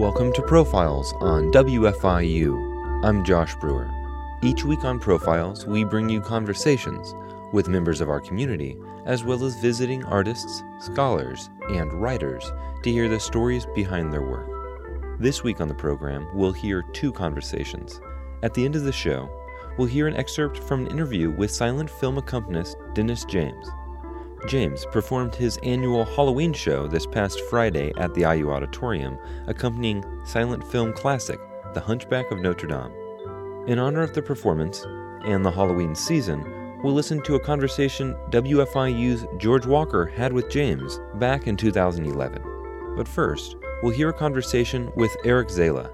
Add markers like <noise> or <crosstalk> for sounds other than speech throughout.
Welcome to Profiles on WFIU. I'm Josh Brewer. Each week on Profiles, we bring you conversations with members of our community, as well as visiting artists, scholars, and writers to hear the stories behind their work. This week on the program, we'll hear two conversations. At the end of the show, we'll hear an excerpt from an interview with silent film accompanist Dennis James. James performed his annual Halloween show this past Friday at the IU Auditorium, accompanying silent film classic The Hunchback of Notre Dame. In honor of the performance and the Halloween season, we'll listen to a conversation WFIU's George Walker had with James back in 2011. But first, we'll hear a conversation with Eric Zala.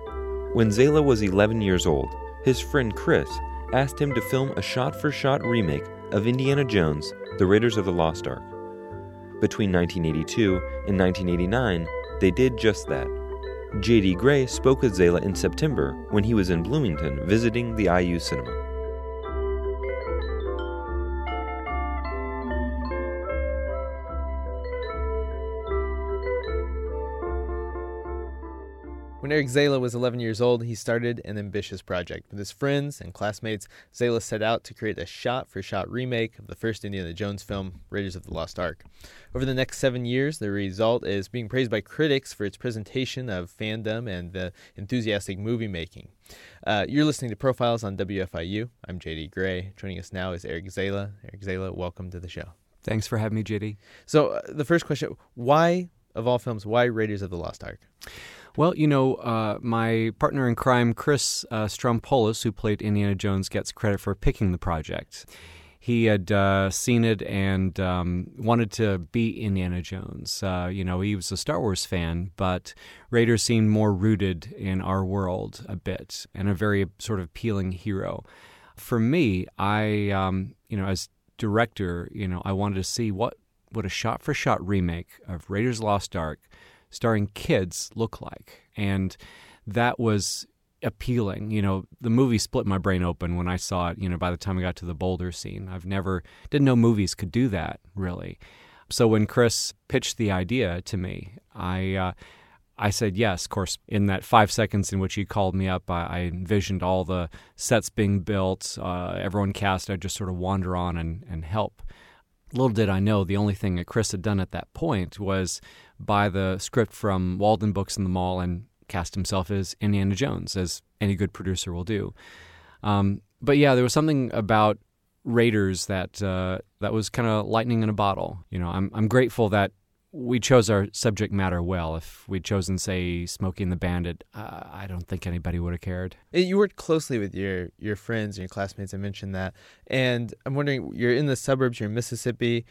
When Zala was 11 years old, his friend Chris asked him to film a shot for shot remake of Indiana Jones the Raiders of the Lost Ark. Between 1982 and 1989, they did just that. J.D. Gray spoke with Zala in September when he was in Bloomington visiting the IU cinema. When Eric Zala was 11 years old, he started an ambitious project. With his friends and classmates, Zala set out to create a shot for shot remake of the first Indiana Jones film, Raiders of the Lost Ark. Over the next seven years, the result is being praised by critics for its presentation of fandom and the enthusiastic movie making. Uh, you're listening to Profiles on WFIU. I'm JD Gray. Joining us now is Eric Zala. Eric Zala, welcome to the show. Thanks for having me, JD. So, uh, the first question why, of all films, why Raiders of the Lost Ark? Well, you know, uh, my partner in crime, Chris uh, Strompolos, who played Indiana Jones, gets credit for picking the project. He had uh, seen it and um, wanted to be Indiana Jones. Uh, you know, he was a Star Wars fan, but Raiders seemed more rooted in our world a bit and a very sort of appealing hero. For me, I, um, you know, as director, you know, I wanted to see what, what a shot for shot remake of Raiders Lost Ark starring kids look like. And that was appealing. You know, the movie split my brain open when I saw it, you know, by the time I got to the Boulder scene. I've never, didn't know movies could do that, really. So when Chris pitched the idea to me, I, uh, I said yes. Of course, in that five seconds in which he called me up, I, I envisioned all the sets being built, uh, everyone cast. I'd just sort of wander on and, and help. Little did I know, the only thing that Chris had done at that point was buy the script from Walden Books in the mall and cast himself as Indiana Jones, as any good producer will do. Um, but yeah, there was something about Raiders that uh, that was kind of lightning in a bottle. You know, I'm I'm grateful that we chose our subject matter well. If we'd chosen, say, Smokey the Bandit, uh, I don't think anybody would have cared. You worked closely with your your friends and your classmates. I mentioned that, and I'm wondering, you're in the suburbs, you're in Mississippi.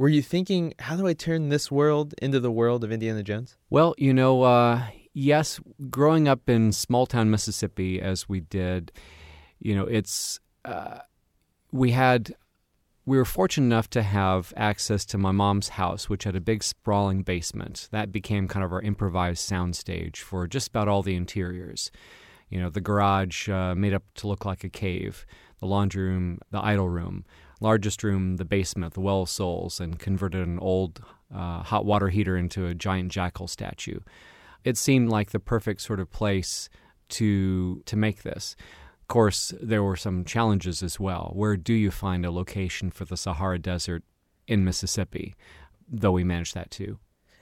Were you thinking, how do I turn this world into the world of Indiana Jones? Well, you know, uh, yes, growing up in small town Mississippi as we did, you know, it's uh, we had we were fortunate enough to have access to my mom's house, which had a big sprawling basement. That became kind of our improvised soundstage for just about all the interiors. You know, the garage uh, made up to look like a cave, the laundry room, the idol room largest room, the basement, the Well of Souls, and converted an old uh, hot water heater into a giant jackal statue. It seemed like the perfect sort of place to to make this. Of course, there were some challenges as well. Where do you find a location for the Sahara Desert in Mississippi? Though we managed that too.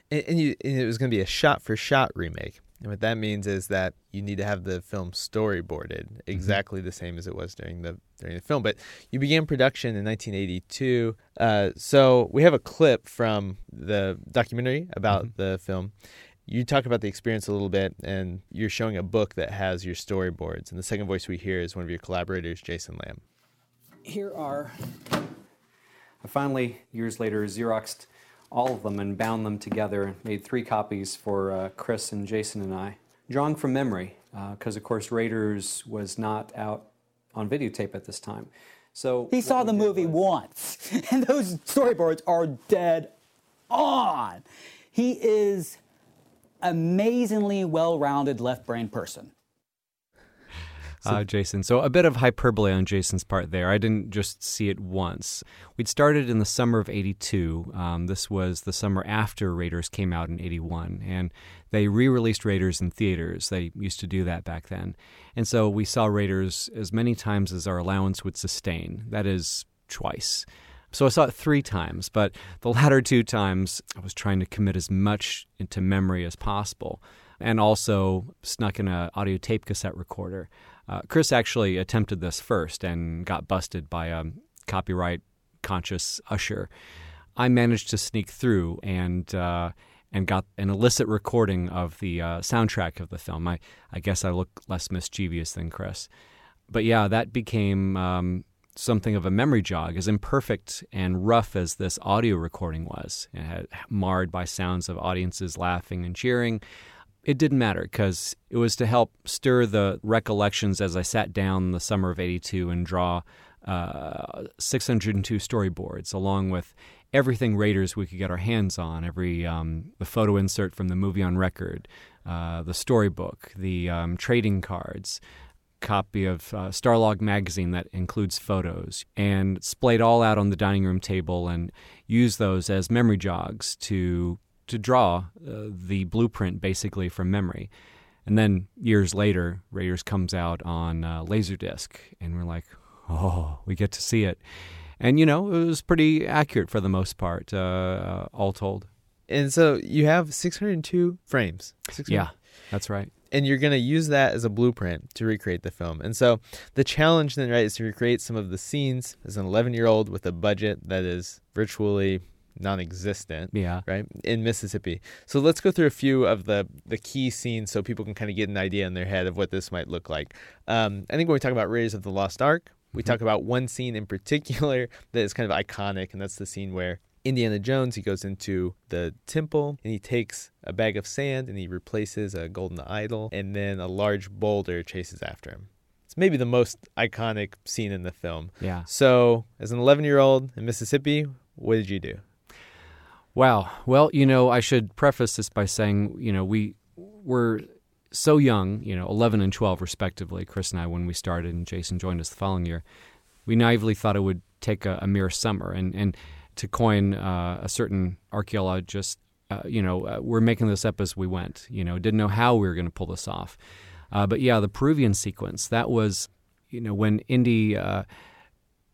And, and, you, and it was going to be a shot for shot remake. And what that means is that you need to have the film storyboarded mm-hmm. exactly mm-hmm. the same as it was during the during the film. But you began production in 1982. Uh, so we have a clip from the documentary about mm-hmm. the film. You talk about the experience a little bit, and you're showing a book that has your storyboards. And the second voice we hear is one of your collaborators, Jason Lamb. Here are. I finally, years later, Xeroxed all of them and bound them together. Made three copies for uh, Chris and Jason and I. Drawing from memory, because uh, of course Raiders was not out on videotape at this time. So he saw the movie was... once, <laughs> and those storyboards are dead on. He is amazingly well-rounded left brain person. uh, Jason. So a bit of hyperbole on Jason's part there. I didn't just see it once. We'd started in the summer of 82. Um, this was the summer after Raiders came out in 81. And they re released Raiders in theaters. They used to do that back then. And so we saw Raiders as many times as our allowance would sustain. That is, twice. So I saw it three times, but the <laughs> latter two times I was trying to commit as much into memory as possible and also snuck in an audio tape cassette recorder. Uh, Chris actually attempted this first and got busted by a copyright conscious usher. I managed to sneak through and uh, and got an illicit recording of the uh, soundtrack of the film. I, I guess I look less mischievous than Chris. But yeah, that became um, something of a memory jog, as imperfect and rough as this audio recording was, it had marred by sounds of audiences laughing and cheering. It didn't matter because it was to help stir the recollections as I sat down the summer of 82 and draw uh, 602 storyboards along with everything Raiders we could get our hands on, every um, the photo insert from the movie on record, uh, the storybook, the um, trading cards, copy of uh, Starlog magazine that includes photos and splayed all out on the dining room table and use those as memory jogs to to draw uh, the blueprint basically from memory. And then years later, Raiders comes out on uh, Laserdisc, and we're like, oh, we get to see it. And you know, it was pretty accurate for the most part, uh, uh all told. And so you have 602 frames. 600. Yeah, that's right and you're going to use that as a blueprint to recreate the film. And so the challenge then, right, is to recreate some of the scenes as an 11 year old with a budget that is virtually non-existent yeah right in mississippi so let's go through a few of the the key scenes so people can kind of get an idea in their head of what this might look like um, i think when we talk about raiders of the lost ark we mm-hmm. talk about one scene in particular <laughs> that is kind of iconic and that's the scene where Indiana Jones, he goes into the temple and he takes a bag of sand and he replaces a golden idol, and then a large boulder chases after him. It's maybe the most iconic scene in the film. Yeah. So, as an 11 year old in Mississippi, what did you do? Wow. Well, you know, I should preface this by saying, you know, we were so young, you know, 11 and 12 respectively, Chris and I, when we started, and Jason joined us the following year. We naively thought it would take a, a mere summer. And, and to coin uh, a certain archaeologist, uh, you know, uh, we're making this up as we went. You know, didn't know how we were going to pull this off. Uh, but yeah, the Peruvian sequence that was, you know, when Indy, uh,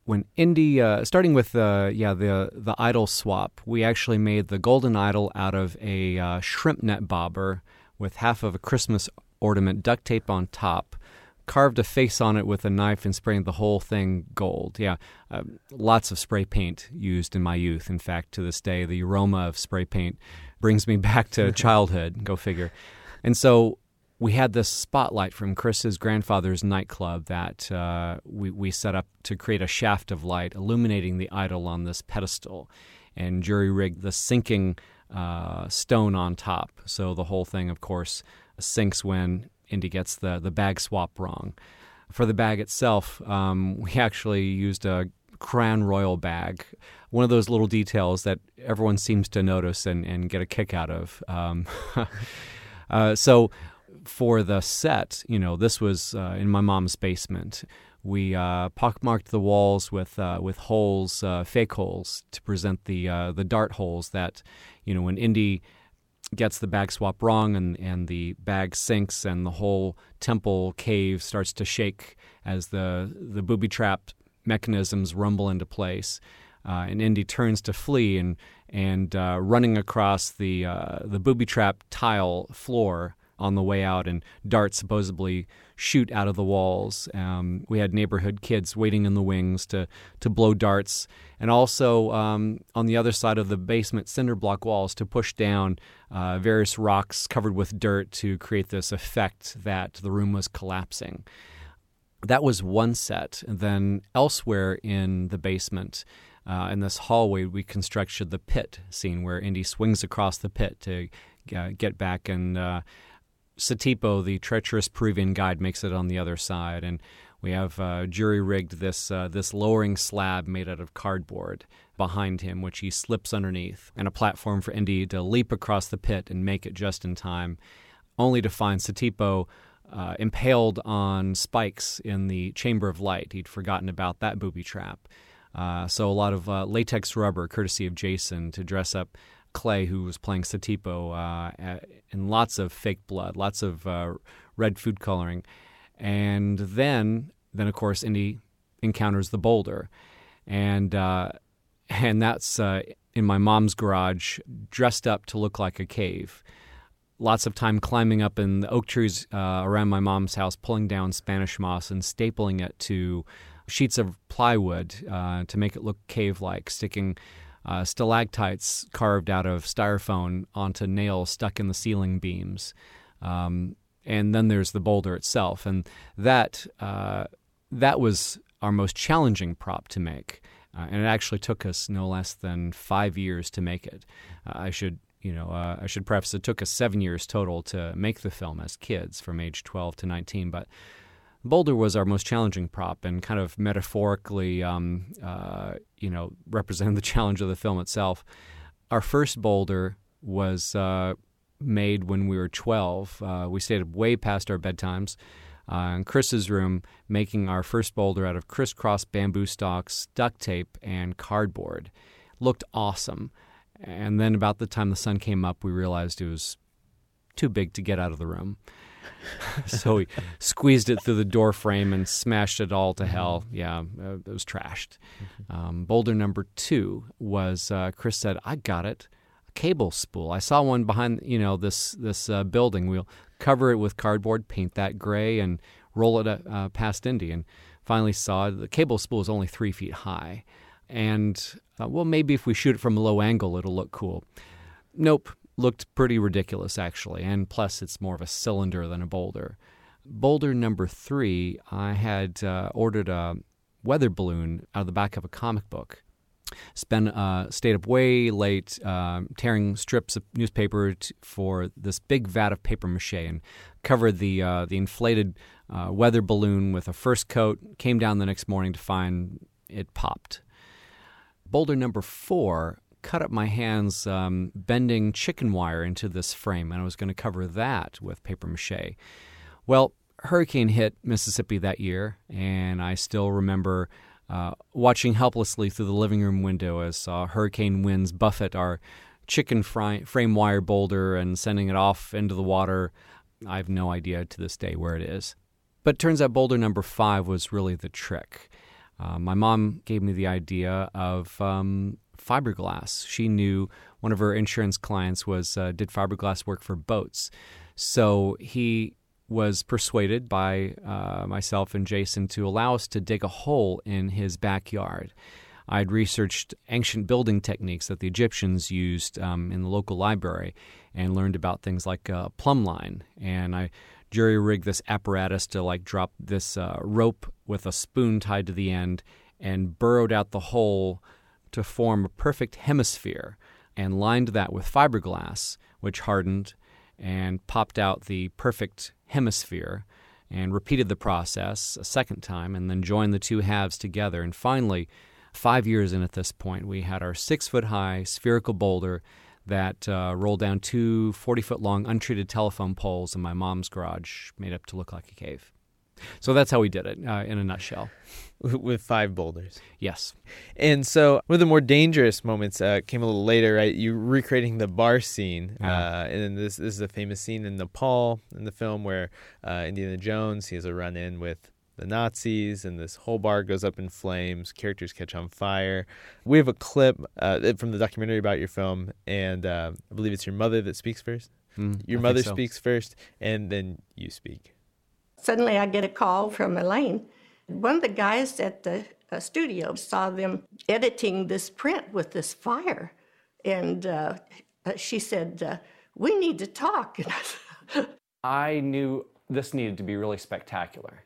when Indy, uh, starting with yeah the the idol swap, we actually made the golden idol out of a shrimp net bobber with half of a Christmas ornament duct tape on top carved a face on it with a knife and spraying the whole thing gold. Yeah, uh, lots of spray paint used in my youth. In fact, to this day, the aroma of spray paint brings me <laughs> back to <laughs> childhood. Go figure. And so we had this spotlight from Chris's grandfather's nightclub that uh, we, we set up to create a shaft of light illuminating the idol on this pedestal and jury rigged the sinking uh, stone on top. So the whole thing, of course, sinks when Indy gets the, the bag swap wrong. For the bag itself, um, we actually used a Crown Royal bag, one of those little details that everyone seems to notice and, and get a kick out of. Um, <laughs> uh, so for the set, you know, this was uh, in my mom's basement. We uh, pockmarked the walls with uh, with holes, uh, fake holes, to present the uh, the dart holes that, you know, when Indy gets the bag swap wrong and, and the bag sinks and the whole temple cave starts to shake as the, the booby trap mechanisms rumble into place. Uh, and Indy turns to flee and, and uh, running across the, uh, the booby trap tile floor on the way out, and darts supposedly shoot out of the walls. Um, we had neighborhood kids waiting in the wings to, to blow darts, and also um, on the other side of the basement cinder block walls to push down uh, various rocks covered with dirt to create this effect that the room was collapsing. That was one set. And then elsewhere in the basement, uh, in this hallway, we constructed the pit scene where Indy swings across the pit to uh, get back and uh, Satipo, the treacherous Peruvian guide, makes it on the other side, and we have uh, jury rigged this uh, this lowering slab made out of cardboard behind him, which he slips underneath, and a platform for Indy to leap across the pit and make it just in time, only to find Satipo uh, impaled on spikes in the chamber of light. He'd forgotten about that booby trap. Uh, so a lot of uh, latex rubber, courtesy of Jason, to dress up Clay, who was playing Satipo, uh, and lots of fake blood, lots of uh, red food coloring, and then then of course Indy encounters the boulder, and uh, <laughs> and that's uh, in my mom's garage, dressed up to look like a cave. Lots of time climbing up in the oak trees uh, around my mom's house, pulling down Spanish moss and stapling it to sheets of plywood uh, to make it look cave like, sticking uh, stalactites carved out of styrofoam onto nails stuck in the ceiling beams. Um, and then there's the boulder itself. And that, uh, that was our most challenging prop to make. Uh, and it actually took us no less than five years to make it. Uh, I should you know, uh, I should preface it took us seven years total to make the film as kids from age 12 to 19. But Boulder was our most challenging prop and kind of metaphorically, um, uh, you know, <laughs> represented the challenge of the film itself. Our first Boulder was uh, made when we were 12. Uh, we stayed way past our bedtimes uh, in Chris's room, making our first Boulder out of crisscross bamboo stalks, duct tape, and cardboard. Looked awesome. And then about the time the sun came up, we realized it was too big to get out of the room. <laughs> so he squeezed it through the door frame and smashed it all to hell. Yeah, uh, it was trashed. Um, boulder number two was uh, Chris said, "I got it, a cable spool. I saw one behind you know this this uh, building. We'll cover it with cardboard, paint that gray, and roll it uh, past Indy." And finally saw the cable spool is only three feet high, and thought, well, maybe if we shoot it from a low angle, it'll look cool. Nope, looked pretty ridiculous actually, and plus it's more of a cylinder than a boulder. Boulder number three, I had uh, ordered a weather balloon out of the back of a comic book. Spent uh, stayed up way late uh, tearing strips of newspaper t- for this big vat of paper mache and covered the uh, the inflated uh, weather balloon with a first coat. Came down the next morning to find it popped. Boulder number four cut up my hands um, bending chicken wire into this frame, and I was going to cover that with paper mache. Well, hurricane hit Mississippi that year, and I still remember uh, watching helplessly through the living room window as uh, hurricane winds buffet our chicken fry- frame wire boulder and sending it off into the water. I have no idea to this day where it is. But it turns out boulder number five was really the trick. Uh, my mom gave me the idea of um, fiberglass. She knew one of her insurance clients was uh, did fiberglass work for boats, so he was persuaded by uh, myself and Jason to allow us to dig a hole in his backyard. I'd researched ancient building techniques that the Egyptians used um, in the local library and learned about things like uh, plumb line. And I jury rigged this apparatus to like drop this uh, rope with a spoon tied to the end and burrowed out the hole to form a perfect hemisphere and lined that with fiberglass, which hardened and popped out the perfect hemisphere and repeated the process a second time and then joined the two halves together. And finally, five years in at this point, we had our six foot high spherical boulder that uh, rolled down two 40 foot long untreated telephone poles in my mom's garage, made up to look like a cave. So that's how we did it uh, in a nutshell. <laughs> With five boulders. Yes. And so one of the more dangerous moments uh, came a little later, right? You recreating the bar scene. Uh, and this, this is a famous scene in Nepal in the film where uh, Indiana Jones, he has a run in with the Nazis, and this whole bar goes up in flames. Characters catch on fire. We have a clip uh, from the documentary about your film, and uh, I believe it's your mother that speaks first. Mm, your I mother so. speaks first, and then you speak. Suddenly, I get a call from Elaine. One of the guys at the uh, studio saw them editing this print with this fire. And uh, uh, she said, uh, We need to talk. I <laughs> I knew this needed to be really spectacular.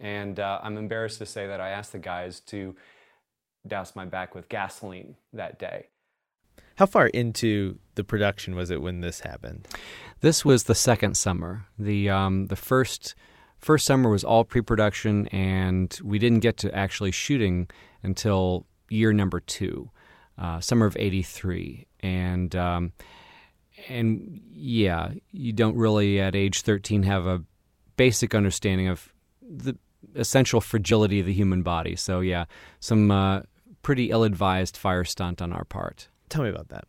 And uh, I'm embarrassed to say that I asked the guys to douse my back with gasoline that day. How far into the production was it when this happened? This was the second summer. The um, the first first summer was all pre-production, and we didn't get to actually shooting until year number two, uh, summer of '83, and um, and yeah, you don't really at age 13 have a basic understanding of the essential fragility of the human body. So yeah, some uh, pretty ill-advised fire stunt on our part. Tell me about that.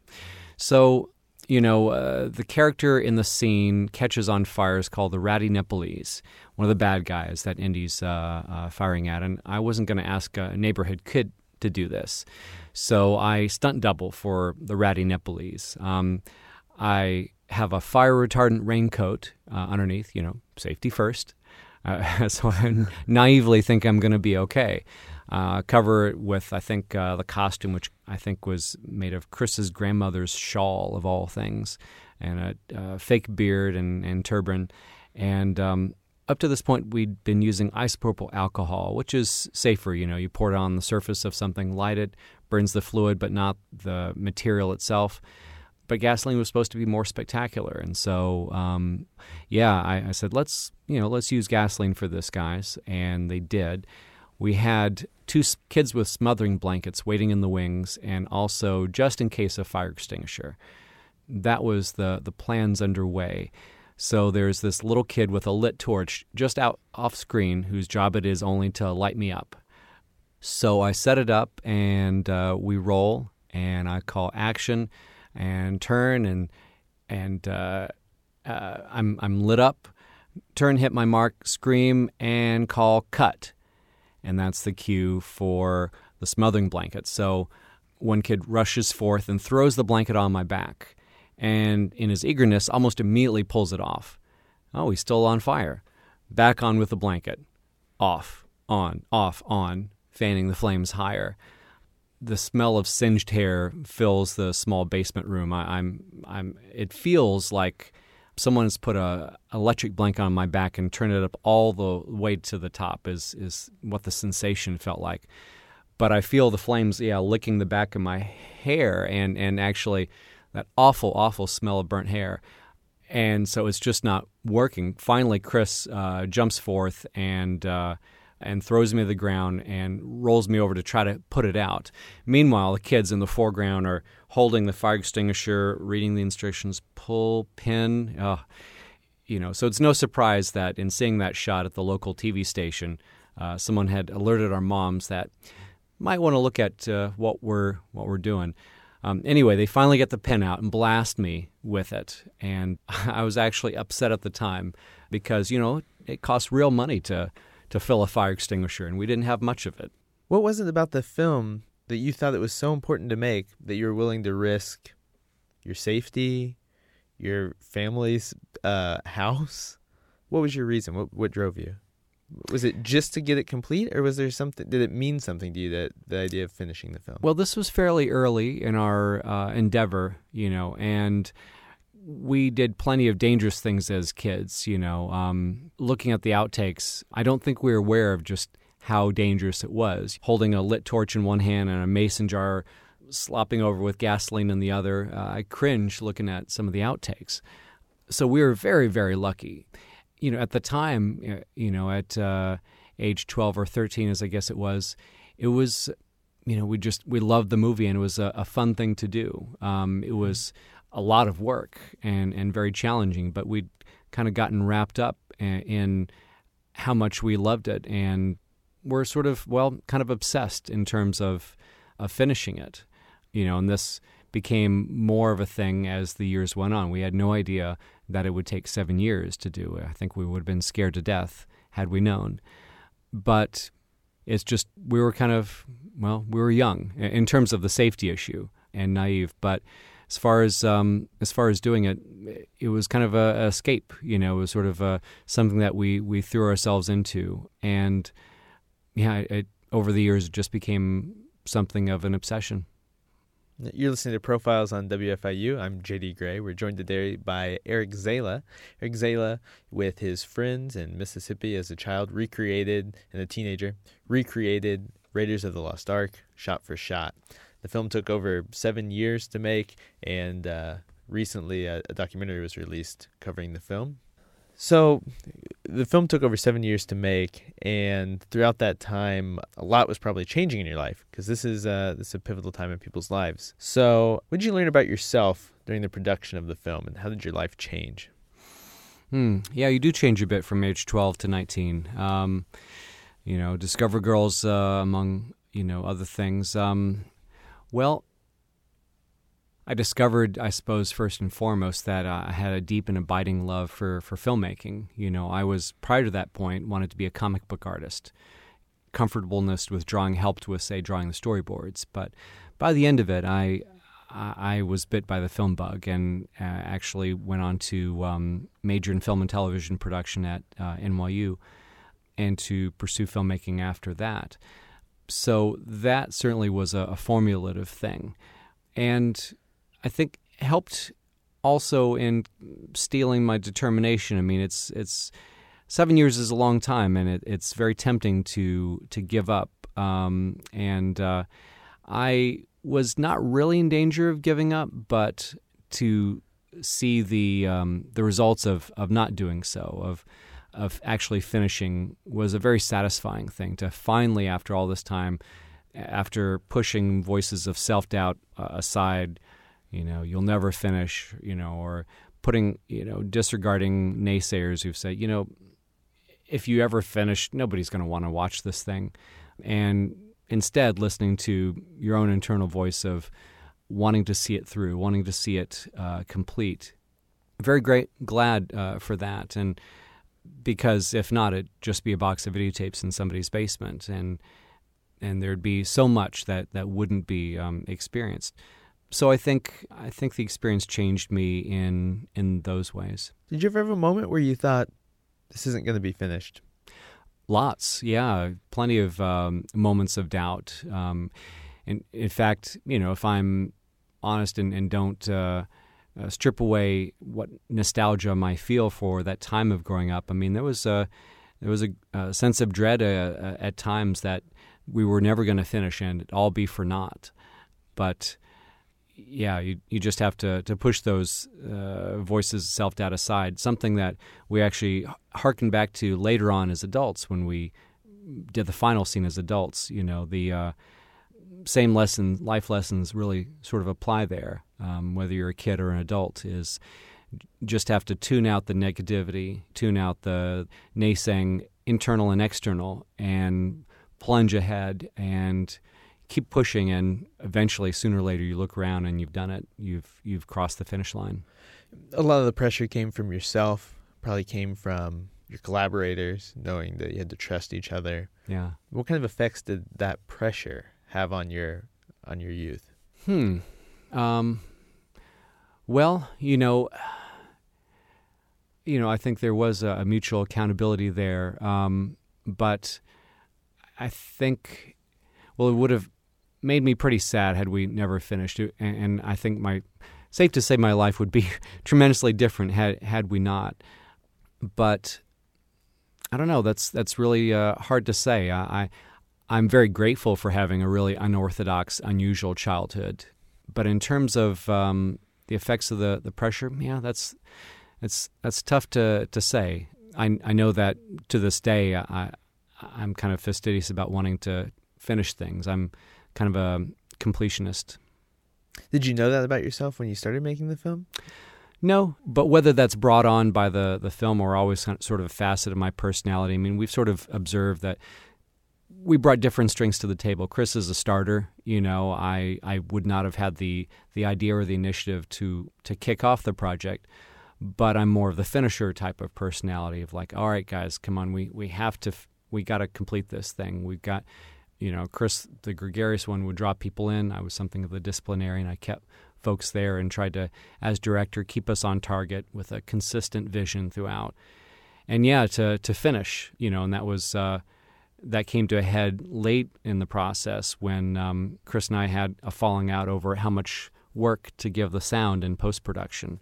So you know, uh, the character in the scene catches on fire is called the Ratty Nepalese, one of the bad guys that Indy's uh, uh, firing at. And I wasn't going to ask a neighborhood kid to do this. So I stunt double for the Ratty Nepalese. Um, I have a fire retardant raincoat uh, underneath, you know, safety first. Uh, <laughs> so I naively think I'm going to be okay uh, cover it with, I think, uh, the costume, which I think was made of Chris's grandmother's shawl, of all things, and a fake beard and, and turban. And um, up to this point, we'd been using isopropyl alcohol, which is safer. You know, you pour it on the surface of something, light it, burns the fluid, but not the material itself. But gasoline was supposed to be more spectacular, and so um, yeah, I, I said let's you know let's use gasoline for this, guys, and they did we had two kids with smothering blankets waiting in the wings and also just in case a fire extinguisher. That was the, the plans underway. So there's this little kid with a lit torch just out off screen whose job it is only to light me up. So I set it up and uh, we roll and I call action and turn and and uh, uh, I'm I'm lit up. Turn, hit my mark, scream, and call cut and that's the cue for the smothering blanket. So one kid rushes forth and throws the blanket on my back, and in his eagerness, almost immediately pulls it off. Oh, he's still on fire. Back on with the blanket. Off, on, off, on, fanning the flames higher. The smell of singed hair fills the small basement room. I, I'm, I'm. It feels like someone has put a electric blanket on my back and turned it up all the way to the top is is what the sensation felt like. But I feel the flames, yeah, licking the back of my hair and and actually that awful, awful smell of burnt hair. And so it's just not working. Finally, Chris uh, jumps forth and uh, and throws me to the ground and rolls me over to try to put it out. Meanwhile, the kids in the foreground are holding the fire extinguisher, reading the instructions, pull pin. Uh, you know, so it's no surprise that in seeing that shot at the local TV station, uh, someone had alerted our moms that might want to look at uh, what we're what we're doing. Um, anyway, they finally get the pen out and blast me with it, and <laughs> I was actually upset at the time because you know it costs real money to to fill a fire extinguisher, and we didn't have much of it. What was it about the film that you thought it was so important to make that you were willing to risk your safety, your family's uh, house? What was your reason? What what drove you? Was it just to get it complete, or was there something? Did it mean something to you that the idea of finishing the film? Well, this was fairly early in our uh, endeavor, you know, and we did plenty of dangerous things as kids. You know, um, looking at the outtakes, I don't think we were aware of just how dangerous it was. Holding a lit torch in one hand and a mason jar slopping over with gasoline in the other. Uh, I cringe looking at some of the outtakes. So we were very, very lucky. You know, at the time, you know, at uh, age 12 or 13, as I guess it was, it was, you know, we just, we loved the movie and it was a, a fun thing to do. Um, it was a lot of work and, and very challenging, but we'd kind of gotten wrapped up in how much we loved it and we're sort of, well, kind of obsessed in terms of, of finishing it you know, and this became more of a thing as the years went on. We had no idea that it would take seven years to do. I think we would have been scared to death had we known. But it's just we were kind of well, we were young in terms of the safety issue and naive. But as far as um, as far as doing it, it was kind of a, a escape. You know, it was sort of a, something that we we threw ourselves into, and yeah, it, over the years it just became something of an obsession. You're listening to Profiles on WFIU. I'm JD Gray. We're joined today by Eric Zala. Eric Zala, with his friends in Mississippi as a child, recreated, and a teenager, recreated Raiders of the Lost Ark shot for shot. The film took over seven years to make, and uh, recently a, a documentary was released covering the film. So, the film took over seven years to make, and throughout that time, a lot was probably changing in your life because this is uh, this is a pivotal time in people's lives. So, what did you learn about yourself during the production of the film, and how did your life change? Hmm. Yeah, you do change a bit from age 12 to 19. Um, you know, discover girls uh, among you know other things. Um, well, I discovered, I suppose, first and foremost, that uh, I had a deep and abiding love for, for filmmaking. You know, I was, prior to that point, wanted to be a comic book artist. Comfortableness with drawing helped with, say, drawing the storyboards. But by the end of it, I, I was bit by the film bug and uh, actually went on to um, major in film and television production at uh, NYU and to pursue filmmaking after that. So that certainly was a, a formulative thing. And I think helped also in steeling my determination. I mean, it's it's seven years is a long time, and it, it's very tempting to to give up. Um, and uh, I was not really in danger of giving up, but to see the um, the results of of not doing so of of actually finishing was a very satisfying thing to finally after all this time after pushing voices of self-doubt uh, aside you know, you'll never finish, you know, or putting, you know, disregarding naysayers who've said, you know, if you ever finish, nobody's going to want to watch this thing. And instead, listening to your own internal voice of wanting to see it through, wanting to see it uh, complete. Very great, glad uh, for that. And because if not, it'd just be a box of videotapes in somebody's basement. And and there'd be so much that, that wouldn't be um, experienced so I think I think the experience changed me in in those ways. Did you ever have a moment where you thought this isn't going to be finished? Lots, yeah, plenty of um, moments of doubt. Um, in, in fact, you know, if I'm honest and, and don't uh, uh, strip away what nostalgia I might feel for that time of growing up, I mean, there was a there was a, a sense of dread uh, uh at times that we were never going to finish and it all be for naught. But yeah, you you just have to to push those uh, voices self doubt aside. Something that we actually harken back to later on as adults when we did the final scene as adults. You know, the uh, same lesson, life lessons really sort of apply there. Um, whether you're a kid or an adult, is just have to tune out the negativity, tune out the naysaying, internal and external, and plunge ahead and keep pushing and eventually sooner or later you look around and you've done it. You've you've crossed the finish line. A lot of the pressure came from yourself probably came from your collaborators knowing that you had to trust each other. Yeah. What kind of effects did that pressure have on your on your youth? Hmm. Um well you know you know i think there was a, a mutual accountability there um but i think well, it would have made me pretty sad had we never finished it. And, and I think my safe to say my life would be <laughs> tremendously different had had we not. But I don't know. That's that's really uh, hard to say. I, I am very grateful for having a really unorthodox, unusual childhood. But in terms of um, the effects of the, the pressure, yeah, that's that's that's tough to to say. I I know that to this day I I'm kind of fastidious about wanting to finish things. I'm kind of a completionist. Did you know that about yourself when you started making the film? No, but whether that's brought on by the the film or always sort of a facet of my personality. I mean, we've sort of observed that we brought different strengths to the table. Chris is a starter. You know, I I would not have had the the idea or the initiative to to kick off the project, but I'm more of the finisher type of personality of like, all right, guys, come on, we we have to we got to complete this thing. We've got you know, Chris, the gregarious one, would drop people in. I was something of the disciplinarian. I kept folks there and tried to, as director, keep us on target with a consistent vision throughout. And yeah, to to finish, you know, and that was uh, that came to a head late in the process when um, Chris and I had a falling out over how much work to give the sound in post production,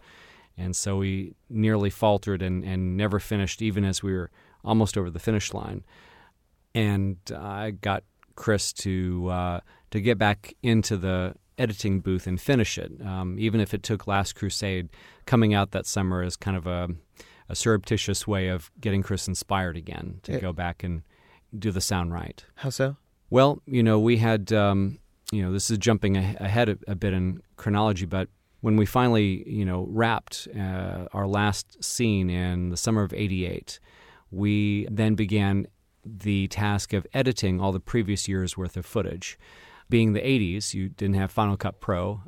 and so we nearly faltered and and never finished, even as we were almost over the finish line. And I got Chris to uh, to get back into the editing booth and finish it, um, even if it took Last Crusade coming out that summer as kind of a, a surreptitious way of getting Chris inspired again to Yeah. go back and do the sound right. How so? Well, you know, we had, um, you know, this is jumping a- ahead a, a bit in chronology, but when we finally, you know, wrapped uh, our last scene in the summer of '88, we then began the task of editing all the previous year's worth of footage. Being the '80s, you didn't have Final Cut Pro,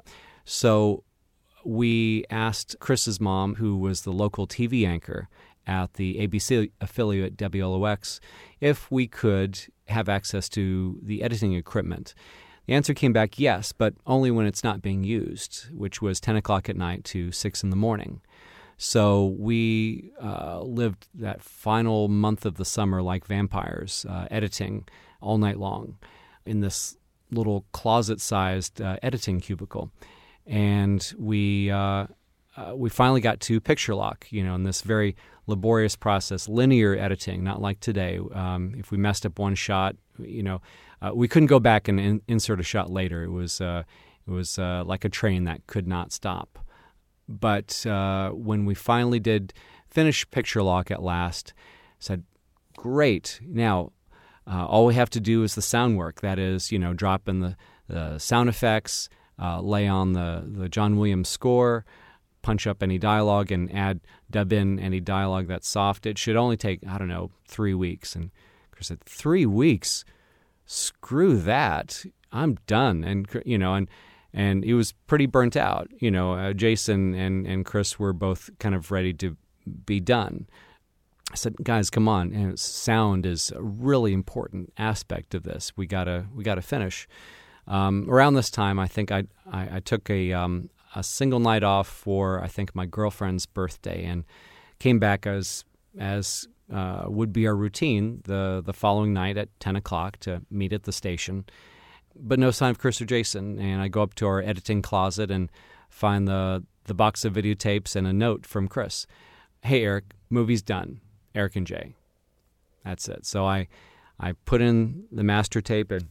so we asked Chris's mom, who was the local TV anchor at the ABC affiliate WLOX, if we could have access to the editing equipment. The answer came back yes, but only when it's not being used, which was 10 o'clock at night to 6 in the morning. So we uh, lived that final month of the summer like vampires, uh, editing all night long in this little closet sized uh, editing cubicle. And we, uh, uh, we finally got to picture lock, you know, in this very laborious process, linear editing, not like today. Um, if we messed up one shot, you know, uh, we couldn't go back and in- insert a shot later. It was, it was like a train that could not stop. But uh, when we finally did finish picture lock at last, said, "Great! Now uh, all we have to do is the sound work. That is, you know, drop in the, the sound effects, uh, lay on the the John Williams score, punch up any dialogue, and add dub in any dialogue that's soft. It should only take I don't know three weeks." And Chris said, three weeks? Screw that! I'm done." And you know, and and he was pretty burnt out. You know, uh, Jason and and Chris were both kind of ready to be done. I said, "Guys, come on! And sound is a really important aspect of this. We gotta we gotta finish." Um, around this time, I think I I, I took a um, a single night off for I think my girlfriend's birthday and came back as as uh, would be our routine the the following night at ten o'clock to meet at the station but no sign of Chris or Jason. And I go up to our editing closet and find the the box of videotapes and a note from Chris. Hey Eric, movie's done. Eric and Jay. That's it. So I I put in the master tape and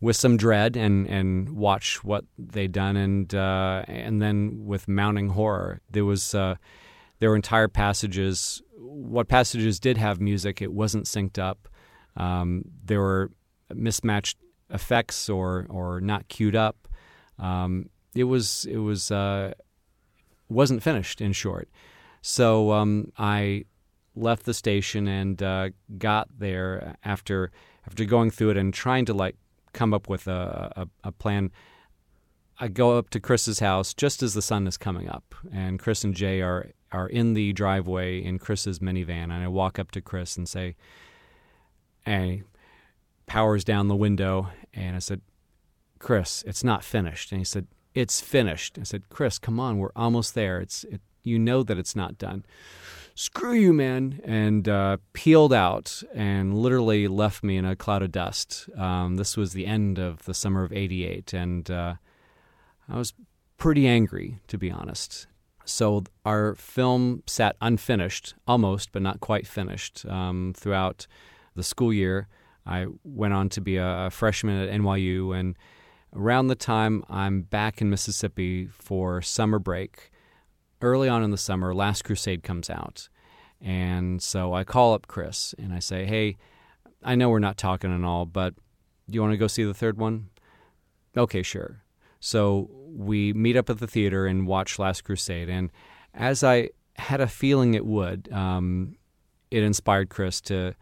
with some dread and and watch what they'd done and uh, and then with mounting horror there was uh, there were entire passages what passages did have music it wasn't synced up um, there were mismatched effects or or not cued up. Um, it was it was uh, wasn't finished. In short, so um, I left the station and uh, got there after after going through it and trying to like come up with a, a, a plan. I go up to Chris's house just as the sun is coming up, and Chris and Jay are are in the driveway in Chris's minivan, and I walk up to Chris and say, "Hey." Powers down the window and I said, Chris, it's not finished. And he said, It's finished. I said, Chris, come on, we're almost there. It's it, you know that it's not done. Screw you, man, and uh, peeled out and literally left me in a cloud of dust. Um, this was the end of the summer of '88, and uh, I was pretty angry, to be honest. So our film sat unfinished, almost, but not quite finished, um, throughout the school year. I went on to be a freshman at NYU, and around the time I'm back in Mississippi for summer break, early on in the summer, Last Crusade comes out. And so I call up Chris and I say, Hey, I know we're not talking and all, but do you want to go see the third one? Okay, sure. So we meet up at the theater and watch Last Crusade. And as I had a feeling it would, um, it inspired Chris to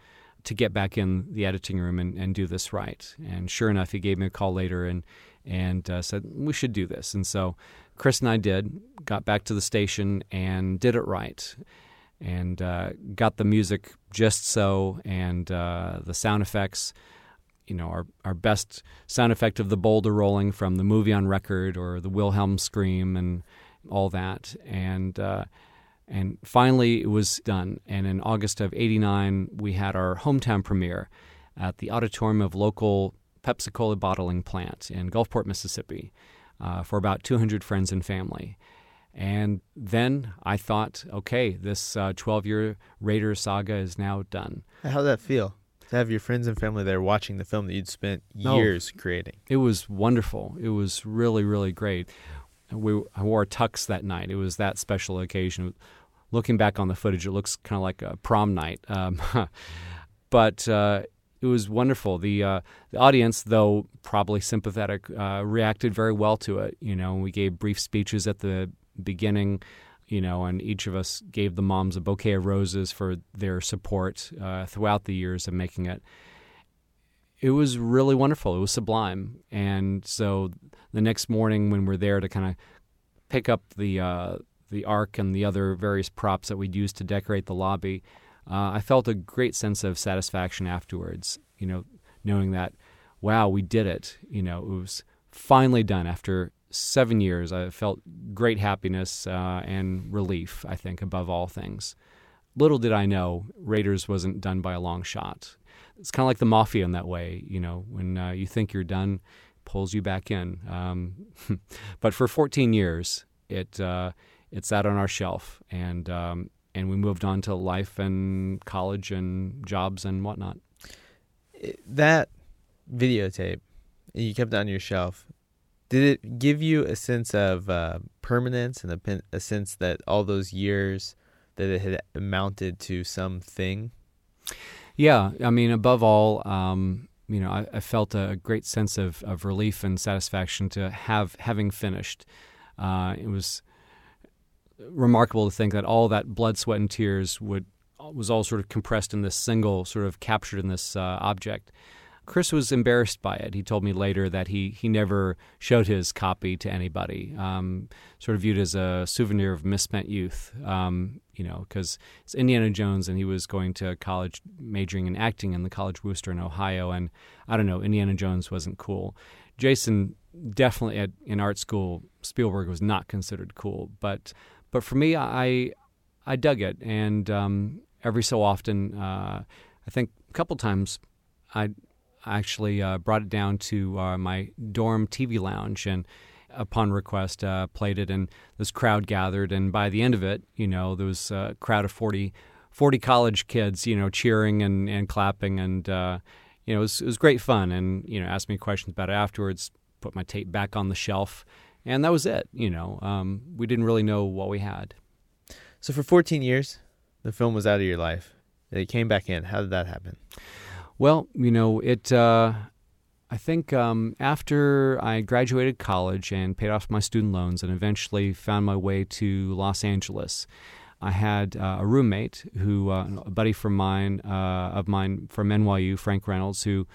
to get back in the editing room and, and do this right. And sure enough, he gave me a call later and and uh, said we should do this. And so Chris and I did. Got back to the station and did it right, and uh, got the music just so, and uh, the sound effects. You know, our our best sound effect of the boulder rolling from the movie on record, or the Wilhelm scream, and all that, and uh, and finally, it was done. And in August of 89, we had our hometown premiere at the auditorium of local Pepsi Cola bottling plant in Gulfport, Mississippi, uh, for about 200 friends and family. And then I thought, okay, this 12 uh, year Raider saga is now done. How'd that feel? To have your friends and family there watching the film that you'd spent years oh, creating. It was wonderful. It was really, really great. We I wore tux that night. It was that special occasion looking back on the footage, it looks kind of like a prom night. Um, <laughs> but uh, it was wonderful. The uh, the audience, though probably sympathetic, uh, reacted very well to it. You know, we gave brief speeches at the beginning. You know, and each of us gave the moms a bouquet of roses for their support uh, throughout the years of making it. It was really wonderful. It was sublime. And so the next morning, when we're there to kind of pick up the uh, the ark and the other various props that we'd used to decorate the lobby, uh, I felt a great sense of satisfaction afterwards. You know, knowing that, wow, we did it. You know, it was finally done after seven years. I felt great happiness uh, and relief. I think above all things. Little did I know, Raiders wasn't done by a long shot. It's kind of like the mafia in that way. You know, when uh, you think you're done, pulls you back in. Um, <laughs> but for 14 years, it uh, it sat on our shelf, and um, and we moved on to life and college and jobs and whatnot. That videotape, you kept it on your shelf. Did it give you a sense of uh, permanence and a, a sense that all those years that it had amounted to something? Yeah, I mean, above all, um, you know, I, I, felt a great sense of, of relief and satisfaction to have having finished. Uh, it was remarkable to think that all that blood, sweat, and tears would was all sort of compressed in this single, sort of captured in this uh, object. Chris was embarrassed by it. He told me later that he, he never showed his copy to anybody, um, sort of viewed as a souvenir of misspent youth, um, you know, because it's Indiana Jones and he was going to college majoring in acting in the College Wooster in Ohio. And I don't know, Indiana Jones wasn't cool. Jason definitely at, in art school, Spielberg was not considered cool. But but for me, I I dug it, and um, every so often, uh, I think a couple times, I actually uh, brought it down to uh, my dorm TV lounge and. Upon request, uh, played it, and this crowd gathered. And by the end of it, you know, there was a crowd of 40, 40 college kids, you know, cheering and, and clapping, and uh, you know, it was, it was great fun. And you know, asked me questions about it afterwards. Put my tape back on the shelf, and that was it. You know, um, we didn't really know what we had. So for 14 years, the film was out of your life. It came back in. How did that happen? Well, you know, it. Uh, I think um, after I graduated college and paid off my student loans and eventually found my way to Los Angeles, I had uh, a roommate who, uh, a buddy from mine, uh, of mine from NYU, Frank Reynolds, who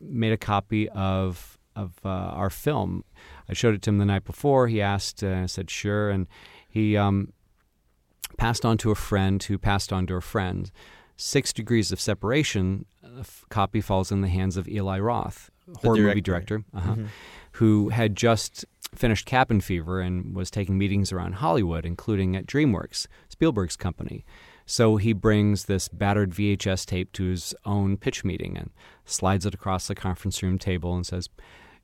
made a copy of of uh, our film. I showed it to him the night before. He asked, uh, I said, sure. And he um, passed on to a friend who passed on to a friend. Six Degrees of Separation a copy falls in the hands of Eli Roth, horror director. movie director, uh-huh, mm-hmm. who had just finished Cabin Fever and was taking meetings around Hollywood, including at DreamWorks, Spielberg's company. So he brings this battered VHS tape to his own pitch meeting and slides it across the conference room table and says,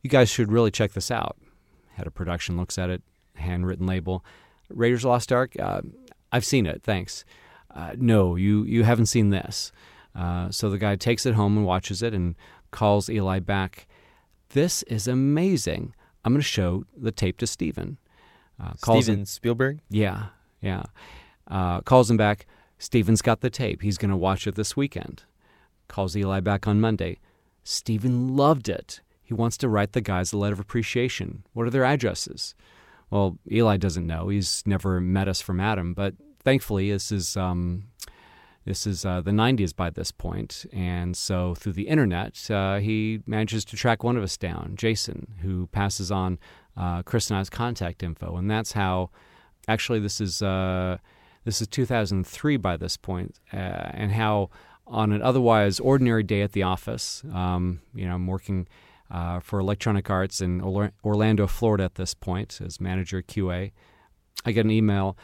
You guys should really check this out. Head of production looks at it, handwritten label. Raiders Lost Ark? Uh, I've seen it, thanks. Uh, no, you, you haven't seen this. Uh, so the guy takes it home and watches it and calls Eli back. This is amazing. I'm going to show the tape to Steven. Uh, Steven him, Spielberg? Yeah, yeah. Uh, calls him back. Steven's got the tape. He's going to watch it this weekend. Calls Eli back on Monday. Steven loved it. He wants to write the guys a letter of appreciation. What are their addresses? Well, Eli doesn't know. He's never met us from Adam, but thankfully, this is um, this is uh, the 90s by this point, and so through the internet, uh, he manages to track one of us down, Jason, who passes on uh, Chris and I's contact info, and that's how. Actually, this is uh, this is 2003 by this point, uh, and how on an otherwise ordinary day at the office, um, you know, I'm working uh, for Electronic Arts in Orlando, Florida at this point as manager QA. I get an email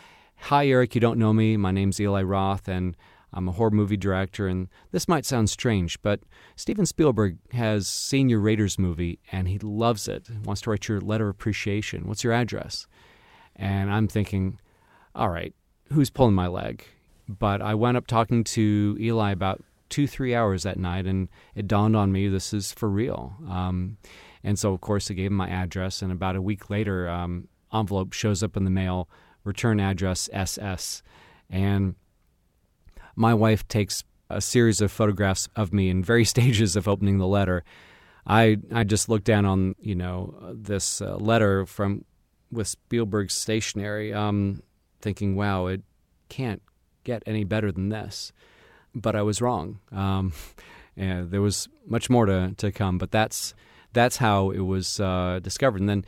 Hi, Eric, you don't know me. My name's Eli Roth, and I'm a horror movie director. And this might sound strange, but Steven Spielberg has seen your Raiders movie, and he loves it. He wants to write your letter of appreciation. What's your address? And I'm thinking, all right, who's pulling my leg? But I wound up talking to Eli about two, three hours that night, and it dawned on me this is for real. Um, and so, of course, I gave him my address, and about a week later, um, envelope shows up in the mail, return address SS. And my wife takes a series of photographs of me in various <laughs> stages of opening the letter. I I just looked down on you know this uh, letter from with Spielberg's stationery, um, thinking, wow, it can't get any better than this. But I was wrong. Um, <laughs> and there was much more to, to come, but that's that's how it was uh, discovered. And then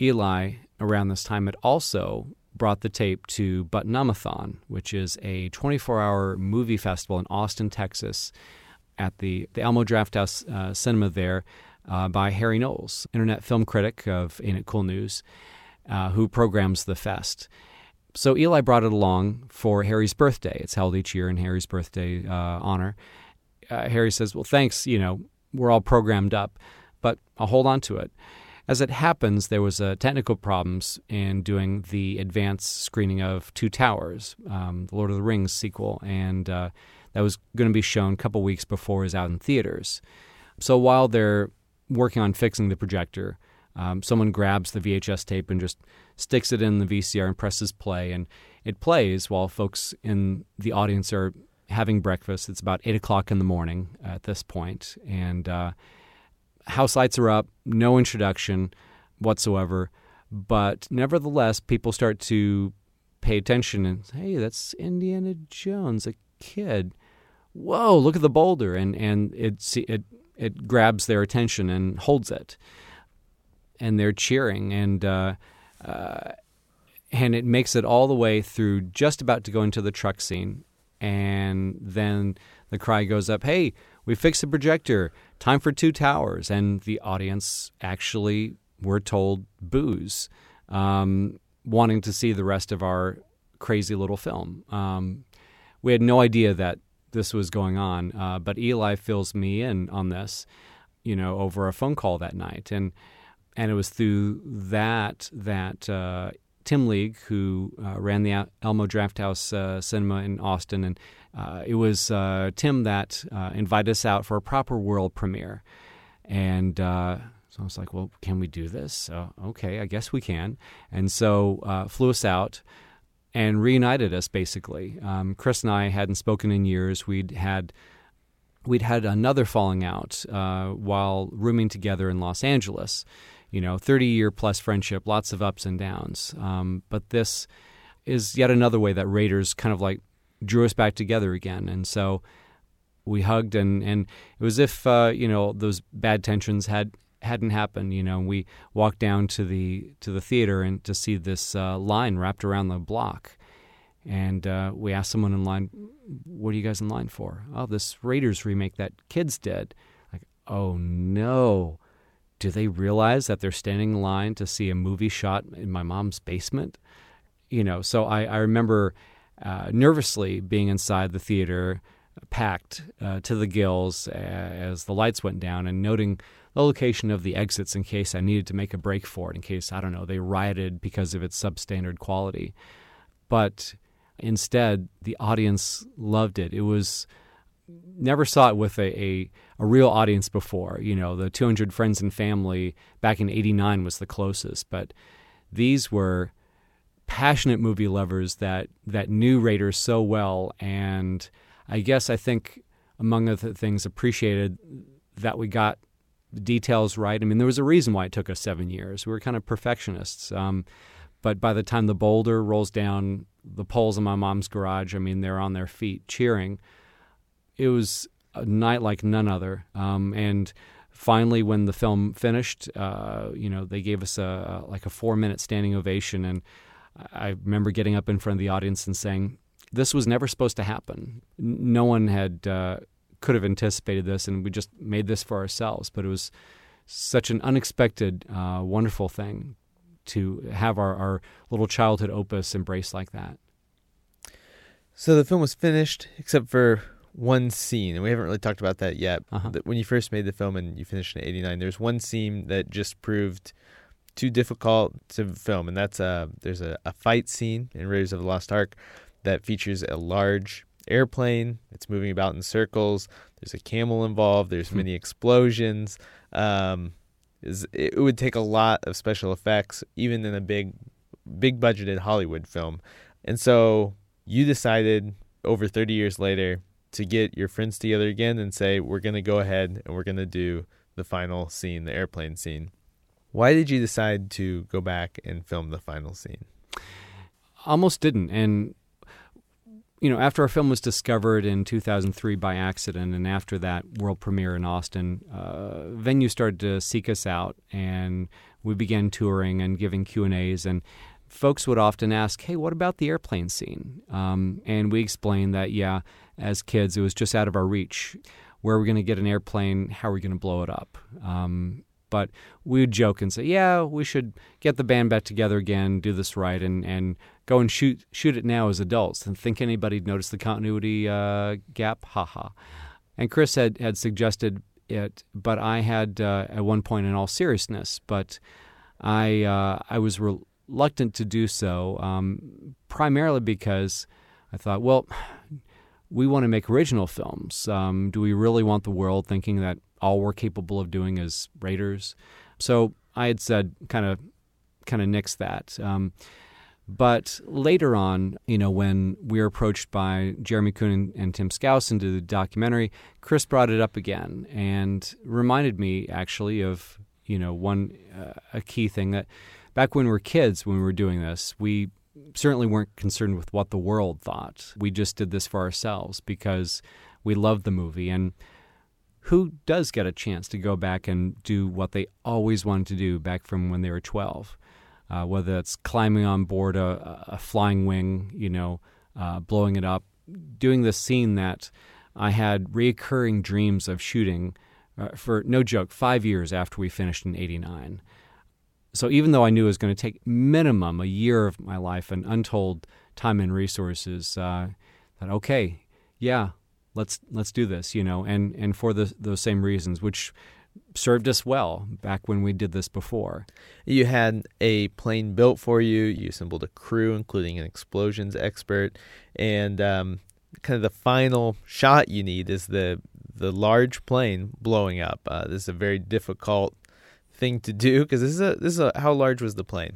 Eli, around this time, had also brought the tape to Butt-Numb-A-Thon, which is a 24-hour movie festival in Austin, Texas, at the the Alamo Drafthouse uh, Cinema there, uh, by Harry Knowles, internet film critic of Ain't It Cool News, uh, who programs the fest. So Eli brought it along for Harry's birthday. It's held each year in Harry's birthday uh, honor. Uh, Harry says, "Well, thanks. You know, we're all programmed up, but I'll hold on to it." As it happens, there was uh, technical problems in doing the advanced screening of Two Towers, um, the Lord of the Rings sequel, and uh, that was going to be shown a couple weeks before it was out in theaters. So while they're working on fixing the projector, um, someone grabs the VHS tape and just sticks it in the VCR and presses play, and it plays while folks in the audience are having breakfast. It's about eight o'clock in the morning at this point, and uh, house lights are up, no introduction whatsoever, but nevertheless, people start to pay attention and say, hey, that's Indiana Jones, a kid. Whoa, look at the boulder, and and it it it grabs their attention and holds it, and they're cheering and. Uh, uh, and it makes it all the way through just about to go into the truck scene and then the cry goes up hey we fixed the projector time for two towers. And the audience actually were told booze um, wanting to see the rest of our crazy little film. Um, we had no idea that this was going on uh, but eli fills me in on this you know over a phone call that night. And and it was through that that uh, Tim League, who uh, ran the Alamo Drafthouse uh, Cinema in Austin, and uh, it was uh, Tim that uh, invited us out for a proper world premiere. And uh, so I was like, "Well, can we do this?" Okay, I guess we can. And so flew us out and reunited us. Basically, um, Chris and I hadn't spoken in years. We'd had we'd had another falling out while rooming together in Los Angeles you know, 30 year plus friendship, lots of ups and downs. Um, but this is yet another way that Raiders kind of like drew us back together again. And so we hugged, and, and it was if, uh, you know, those bad tensions had hadn't happened. You know, we walked down to the to the theater and to see this uh, line wrapped around the block. And uh, we asked someone in line, "What are you guys in line for?" Oh, this Raiders remake that kids did. Like, oh no! do they realize that they're standing in line to see a movie shot in my mom's basement? You know, so I, I remember uh, nervously being inside the theater, packed uh, to the gills as the lights went down, and noting the location of the exits in case I needed to make a break for it, in case, I don't know, they rioted because of its substandard quality. But instead, the audience loved it. It was never saw it with a, a, a, real audience before. You know, the 200 Friends and Family back in 89 was the closest, but these were passionate movie lovers that, that knew Raiders so well. And I guess I think, among other things, appreciated that we got the details right. I mean, there was a reason why it took us seven years. We were kind of perfectionists. Um, but by the time the boulder rolls down the poles in my mom's garage, I mean, they're on their feet cheering it was a night like none other. Um, and finally, when the film finished, uh, you know, they gave us a, like a four minute standing ovation, and I remember getting up in front of the audience and saying, "This was never supposed to happen. No one had uh, could have anticipated this, and we just made this for ourselves." But it was such an unexpected, uh, wonderful thing to have our, our little childhood opus embraced like that. So the film was finished, except for one scene, and we haven't really talked about that yet. Uh-huh. When you first made the film and you finished in '89, there's one scene that just proved too difficult to film, and that's a uh, there's a, a fight scene in Raiders of the Lost Ark that features a large airplane. It's moving about in circles. There's a camel involved. There's hmm. many explosions. Um, it would take a lot of special effects, even in a big, big budgeted Hollywood film. And so you decided over 30 years later to get your friends together again and say, we're going to go ahead and we're going to do the final scene, the airplane scene. Why did you decide to go back and film the final scene? Almost didn't. And, you know, after our film was discovered in 2003 by accident, and after that world premiere in Austin, uh, venues started to seek us out, and we began touring and giving Q and A's. And folks would often ask, "Hey, what about the airplane scene?" Um, and we explained that, yeah, as kids, it was just out of our reach. Where are we going to get an airplane? How are we going to blow it up? Um, but we would joke and say, "Yeah, we should get the band back together again, do this right, and and go and shoot shoot it now as adults." And think anybody'd notice the continuity uh, gap? Haha. And Chris had had suggested it, but I had uh, at one point, in all seriousness, but I uh, I was reluctant to do so, um, primarily because I thought, well. We want to make original films. Um, do we really want the world thinking that all we're capable of doing as Raiders. So I had said kind of kind of nix that. Um, but later on, you know, when we were approached by Jeremy Coon and, and Tim Skousen to the documentary, Chris brought it up again and reminded me actually of you know one uh, a key thing that back when we were kids when we were doing this, we certainly weren't concerned with what the world thought. We just did this for ourselves because we loved the movie and who does get a chance to go back and do what they always wanted to do back from when they were 12? Uh, whether it's climbing on board a, a flying wing, you know, uh, blowing it up, doing the scene that I had reoccurring dreams of shooting uh, for no joke, five years after we finished in '89. So even though I knew it was going to take minimum a year of my life and untold time and resources, uh, that okay, yeah, let's let's do this, you know, and and for the, those same reasons, which served us well back when we did this before. You had a plane built for you. You assembled a crew, including an explosions expert, and um, kind of the final shot you need is the the large plane blowing up. Uh, this is a very difficult thing to do because this is a this is a how large was the plane?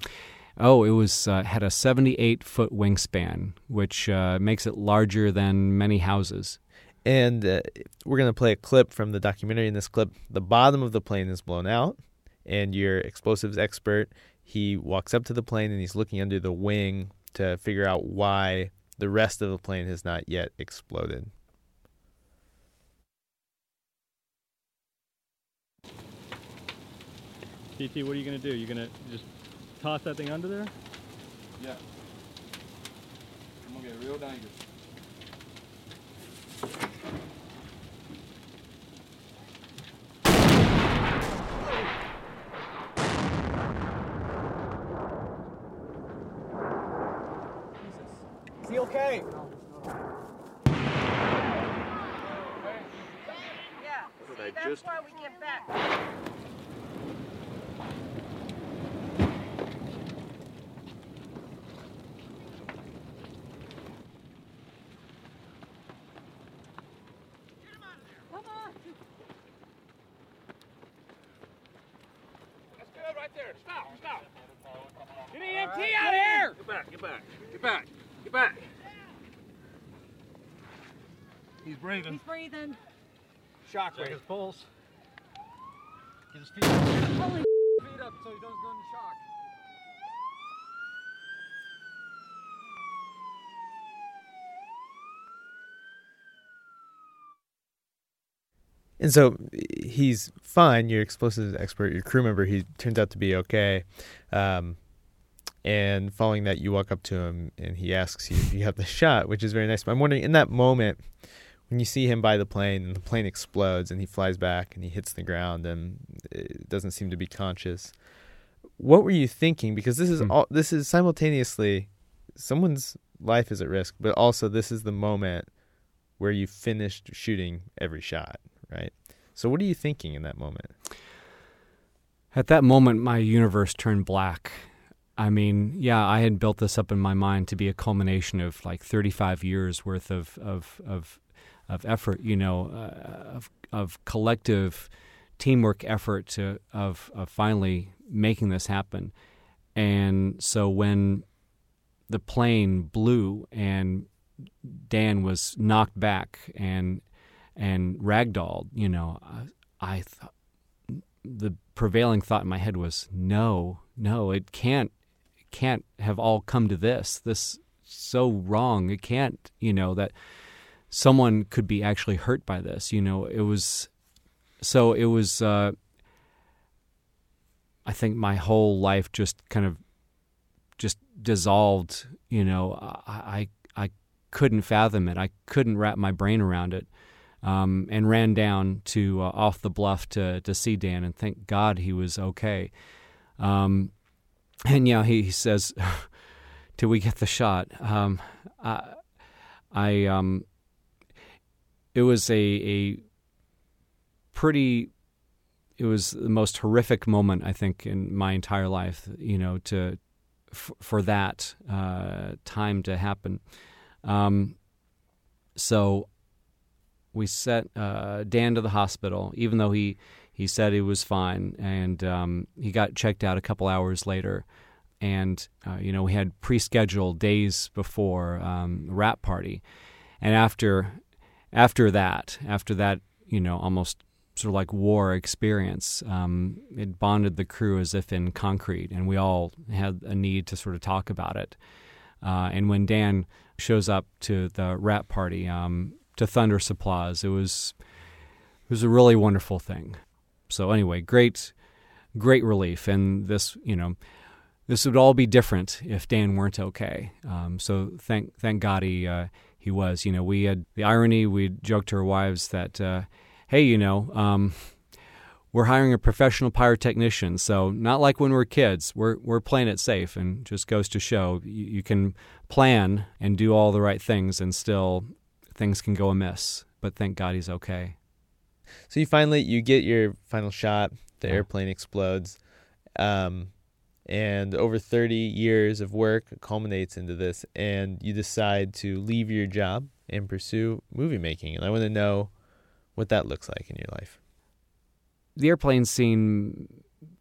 Oh, it was uh, had a 78 foot wingspan, which uh, makes it larger than many houses. And uh, we're going to play a clip from the documentary. In this clip, the bottom of the plane is blown out, and your explosives expert he walks up to the plane and he's looking under the wing to figure out why the rest of the plane has not yet exploded. PT, what are you going to do? You're going to just toss that thing under there? Yeah. I'm going to get real dangerous. Is he okay? Yeah. See, that's why we get back. Come on. That's good right there. Stop, stop. Get EMT out of here! Get back, get back, get back, get back. He's breathing. He's breathing. Shock Check rate. his pulse. Get his feet up. Holy feet up so he doesn't go into shock. And so he's fine. Your explosives expert, your crew member, he turns out to be okay. Um, and following that, you walk up to him and he asks you if you have the shot, which is very nice. But I'm wondering, in that moment, when you see him by the plane and the plane explodes and he flies back and he hits the ground and it doesn't seem to be conscious, what were you thinking? Because this is Hmm. all this is simultaneously someone's life is at risk, but also this is the moment where you finished shooting every shot, right? So what are you thinking in that moment? At that moment, my universe turned black. I mean, yeah, I had built this up in my mind to be a culmination of like 35 years worth of of of, of effort, you know, uh, of of collective teamwork effort to of of finally making this happen. And so when the plane blew and Dan was knocked back and and ragdolled, you know, I, I thought the prevailing thought in my head was no, no, it can't can't have all come to this. This so wrong. It can't, you know, that someone could be actually hurt by this. You know, it was so it was. Uh, I think my whole life just kind of just dissolved. You know, I I, I couldn't fathom it. I couldn't wrap my brain around it. Um, and ran down to uh, off the bluff to to see Dan, and thank God he was okay. Um, and yeah, he, he says, <laughs> "Till we get the shot." Um, I, I um, it was a a pretty it was the most horrific moment I think in my entire life. You know, to f- for that uh, time to happen. Um, so we sent uh, Dan to the hospital, even though he he said he was fine, and um, he got checked out a couple hours later. And uh, you know, we had pre-scheduled days before um, wrap party, and after after that, after that, you know, almost sort of like war experience. Um, it bonded the crew as if in concrete, and we all had a need to sort of talk about it. Uh, and when Dan shows up to the wrap party, um, to thunderous applause, it was it was a really wonderful thing. So anyway, great, great relief, and this, you know, this would all be different if Dan weren't okay. Um, so thank thank God he uh, he was. You know, we had the irony. We joked to our wives that. Uh, hey, you know, um, we're hiring a professional pyrotechnician. So not like when we're kids, we're we're playing it safe, and just goes to show you, you can plan and do all the right things, and still things can go amiss. But thank God he's okay. So you finally you get your final shot. The yeah. airplane explodes, um, and over 30 years of work culminates into this, and you decide to leave your job and pursue movie making. And I want to know what that looks like in your life. The airplane scene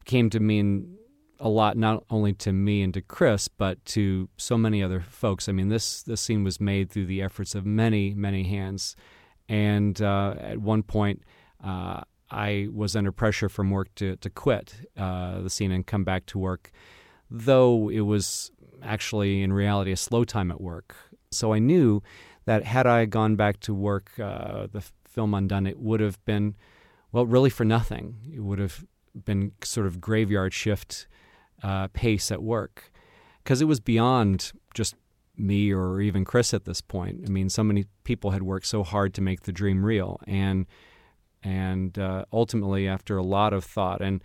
came to mean a lot, not only to me and to Chris, but to so many other folks. I mean, this this scene was made through the efforts of many, many hands, and uh, at one point. Uh, I was under pressure from work to, to quit uh, the scene and come back to work, though it was actually in reality a slow time at work. So I knew that had I gone back to work, uh, the film undone, it would have been, well, really for nothing. It would have been sort of graveyard shift uh, pace at work. Because it was beyond just me or even Chris at this point. I mean, so many people had worked so hard to make the dream real, and and uh, ultimately, after a lot of thought and,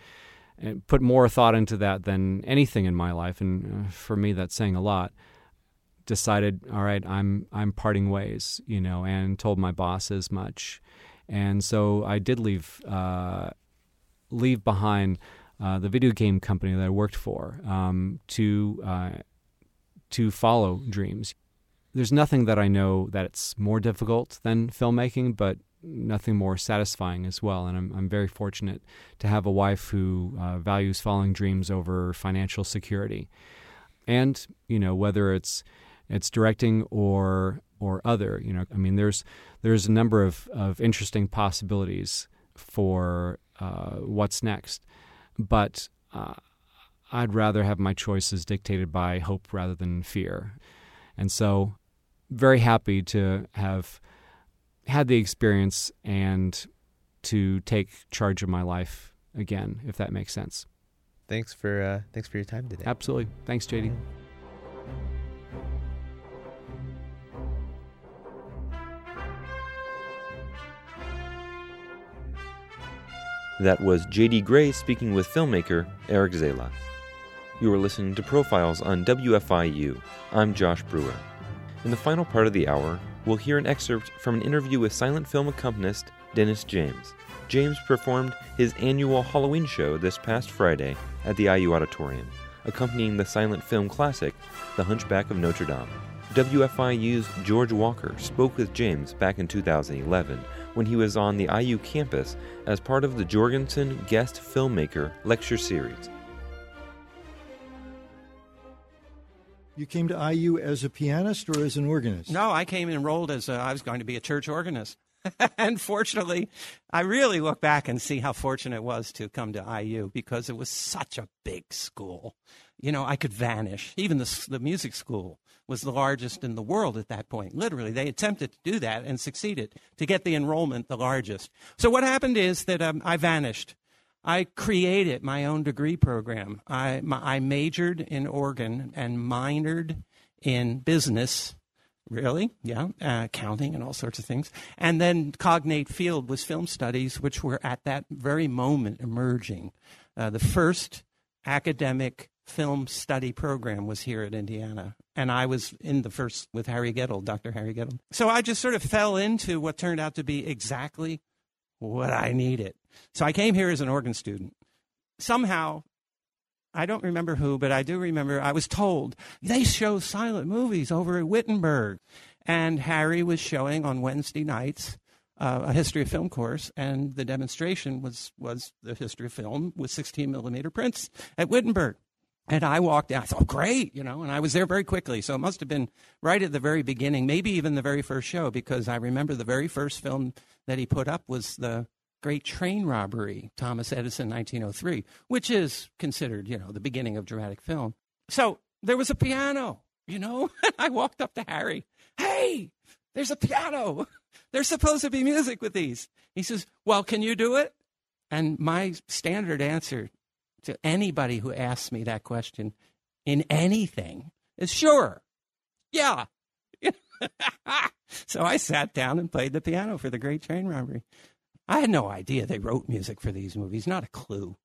and, put more thought into that than anything in my life, and uh, for me, that's saying a lot decided, all right, I'm I'm parting ways, you know, and told my boss as much, and so I did leave uh, leave behind uh, the video game company that I worked for um, to uh, to follow dreams. There's nothing that I know that it's more difficult than filmmaking, but nothing more satisfying as well. And I'm, I'm very fortunate to have a wife who uh, values following dreams over financial security. And, you know, whether it's it's directing or or other. You know, I mean, there's there's a number of, of interesting possibilities for uh, what's next, but uh, I'd rather have my choices dictated by hope rather than fear, and so very happy to have had the experience and to take charge of my life again, if that makes sense. Thanks for uh, thanks for your time today. Absolutely. Thanks, JD. That was J.D. Gray speaking with filmmaker Eric Zala. You are listening to Profiles on WFIU. I'm Josh Brewer. In the final part of the hour, we'll hear an excerpt from an interview with silent film accompanist Dennis James. James performed his annual Halloween show this past Friday at the IU Auditorium, accompanying the silent film classic, The Hunchback of Notre Dame. WFIU's George Walker spoke with James back in 2011 when he was on the IU campus as part of the Jorgensen Guest Filmmaker Lecture Series. You came to IU as a pianist or as an organist? No, I came enrolled as a, I was going to be a church organist. <laughs> and fortunately, I really look back and see how fortunate it was to come to IU because it was such a big school. You know, I could vanish. Even the, the music school was the largest in the world at that point. Literally, they attempted to do that and succeeded to get the enrollment the largest. So what happened is that um, I vanished. I created my own degree program. I, my, I majored in organ and minored in business Really? Yeah. Uh, accounting and all sorts of things. And then cognate field was film studies, which were at that very moment emerging. Uh, the first academic film study program was here at Indiana. And I was in the first with Harry Geduld, Dr. Harry Geduld. So I just sort of fell into what turned out to be exactly what I needed. So I came here as an organ student. Somehow, I don't remember who, but I do remember I was told they show silent movies over at Whittenberger. And Harry was showing on Wednesday nights uh, a history of film course, and the demonstration was, was the history of film with 16 millimeter prints at Whittenberger. And I walked in, I thought, great, you know, and I was there very quickly. So it must have been right at the very beginning, maybe even the very first show, because I remember the very first film that he put up was the Great Train Robbery, Thomas Edison, 1903, which is considered, you know, the beginning of dramatic film. So there was a piano, you know, <laughs> I walked up to Harry. Hey, there's a piano. <laughs> There's supposed to be music with these. He says, Well, can you do it? And my standard answer to anybody who asks me that question in anything is sure. Yeah. <laughs> so I sat down and played the piano for the Great Train Robbery. I had no idea they wrote music for these movies, not a clue.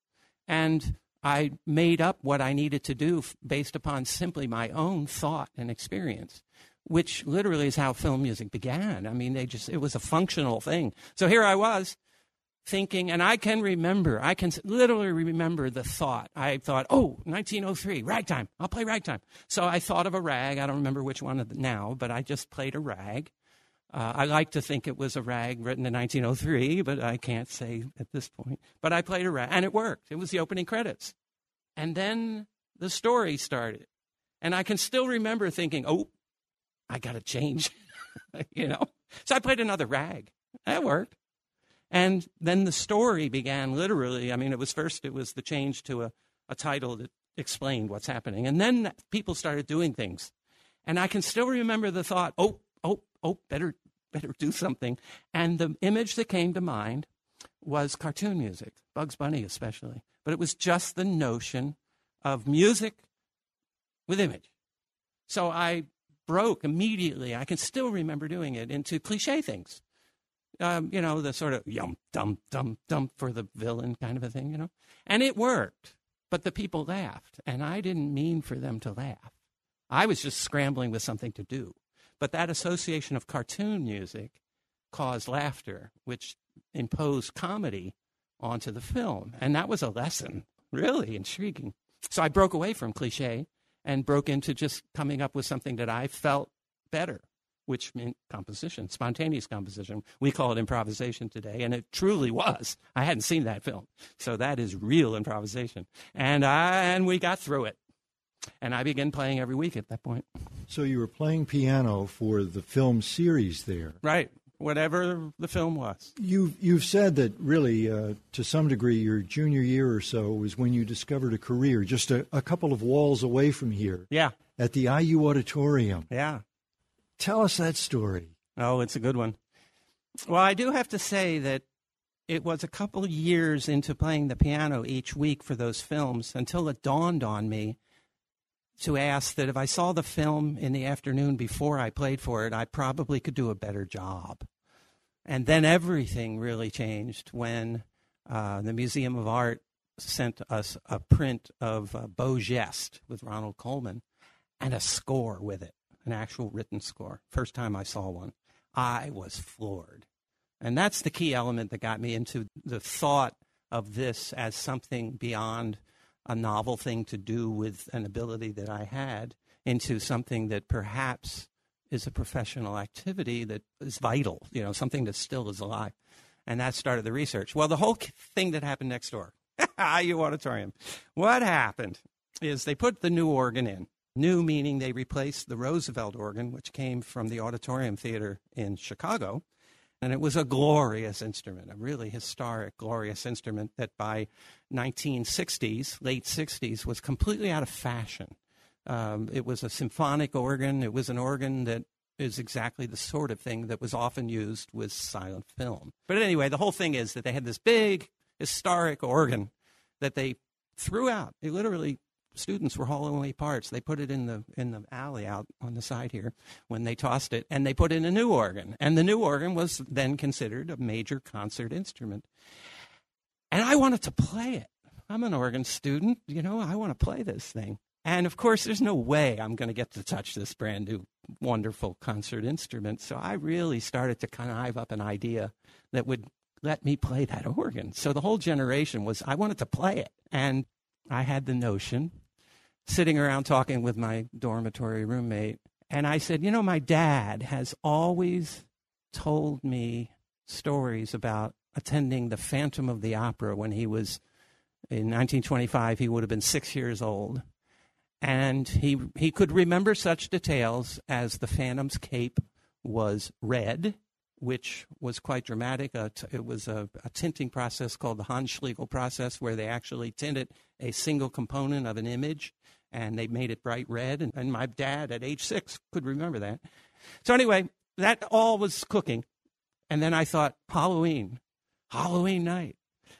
And I made up what I needed to do based upon simply my own thought and experience, which literally is how film music began. I mean, they just, it was a functional thing. So here I was thinking, and I can remember, I can literally remember the thought. I thought, oh, 1903, ragtime, I'll play ragtime. So I thought of a rag. I don't remember which one now, but I just played a rag. Uh, I like to think it was a rag written in 1903, but I can't say at this point. But I played a rag, and it worked. It was the opening credits. And then the story started. And I can still remember thinking, oh, I got to change, <laughs> you know? So I played another rag. That worked. And then the story began literally. I mean, it was first, it was the change to a, a title that explained what's happening. And then people started doing things. And I can still remember the thought, oh, oh, oh, better, better do something. And the image that came to mind was cartoon music, Bugs Bunny especially. But it was just the notion of music with image. So I broke immediately, I can still remember doing it, into cliche things. Um, you know, the sort of yum, dum, dum, dum for the villain kind of a thing, you know? And it worked, but the people laughed, and I didn't mean for them to laugh. I was just scrambling with something to do. But that association of cartoon music caused laughter, which imposed comedy onto the film. And that was a lesson, really intriguing. So I broke away from cliche and broke into just coming up with something that I felt better, which meant composition, spontaneous composition. We call it improvisation today, and it truly was. I hadn't seen that film. So that is real improvisation. And I, and we got through it. And I began playing every week at that point. So you were playing piano for the film series there. Right. Whatever the film was. You've, you've said that really, uh, to some degree, your junior year or so was when you discovered a career just a, a couple of walls away from here. Yeah. At the IU Auditorium. Yeah. Tell us that story. Oh, it's a good one. Well, I do have to say that it was a couple years into playing the piano each week for those films until it dawned on me to ask that if I saw the film in the afternoon before I played for it, I probably could do a better job. And then everything really changed when uh, the Museum of Art sent us a print of uh, Beau Geste with Ronald Colman and a score with it, an actual written score. First time I saw one, I was floored. And that's the key element that got me into the thought of this as something beyond a novel thing to do with an ability that I had into something that perhaps is a professional activity that is vital, you know, something that still is alive. And that started the research. Well, the whole thing that happened next door, <laughs> IU Auditorium, what happened is they put the new organ in. New meaning they replaced the Roosevelt organ, which came from the Auditorium Theater in Chicago. And it was a glorious instrument, a really historic, glorious instrument that by 1960s, late 60s, was completely out of fashion. Um, it was a symphonic organ. It was an organ that is exactly the sort of thing that was often used with silent film. But anyway, the whole thing is that they had this big historic organ that they threw out. They literally students were hauling away parts. They put it in the in the alley out on the side here when they tossed it, and they put in a new organ. And the new organ was then considered a major concert instrument. And I wanted to play it. I'm an organ student, you know. I want to play this thing. And of course, there's no way I'm going to get to touch this brand new, wonderful concert instrument. So I really started to connive up an idea that would let me play that organ. So the whole generation was, I wanted to play it. And I had the notion sitting around talking with my dormitory roommate. And I said, You know, my dad has always told me stories about attending the Phantom of the Opera when he was in 1925. He would have been six years old. And he, he could remember such details as the Phantom's cape was red, which was quite dramatic. Uh, t- it was a, a, tinting process called the Handschiegl process, where they actually tinted a single component of an image and they made it bright red. And, and my dad at age six could remember that. So, anyway, that all was cooking. And then I thought, Halloween, Halloween night.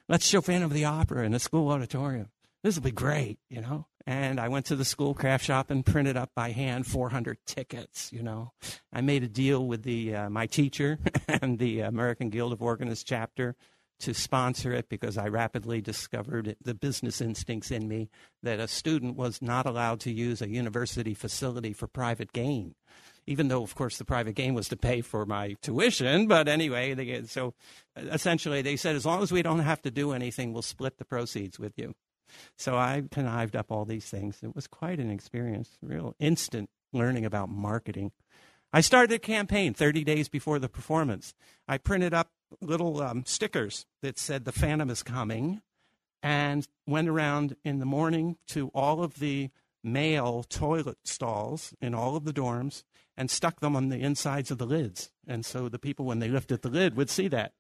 Let's show Phantom of the Opera in the school auditorium. This will be great, you know. And I went to the school craft shop and printed up by hand 400 tickets. You know, I made a deal with the uh, my teacher <laughs> and the American Guild of Organists chapter to sponsor it because I rapidly discovered the business instincts in me that a student was not allowed to use a university facility for private gain. Even though, of course, the private gain was to pay for my tuition, but anyway, they, so essentially they said, as long as we don't have to do anything, we'll split the proceeds with you. So I connived up all these things. It was quite an experience, real instant learning about marketing. I started a campaign 30 days before the performance. I printed up little um, stickers that said the Phantom is coming, and went around in the morning to all of the male toilet stalls in all of the dorms and stuck them on the insides of the lids. And so the people, when they lifted the lid, would see that.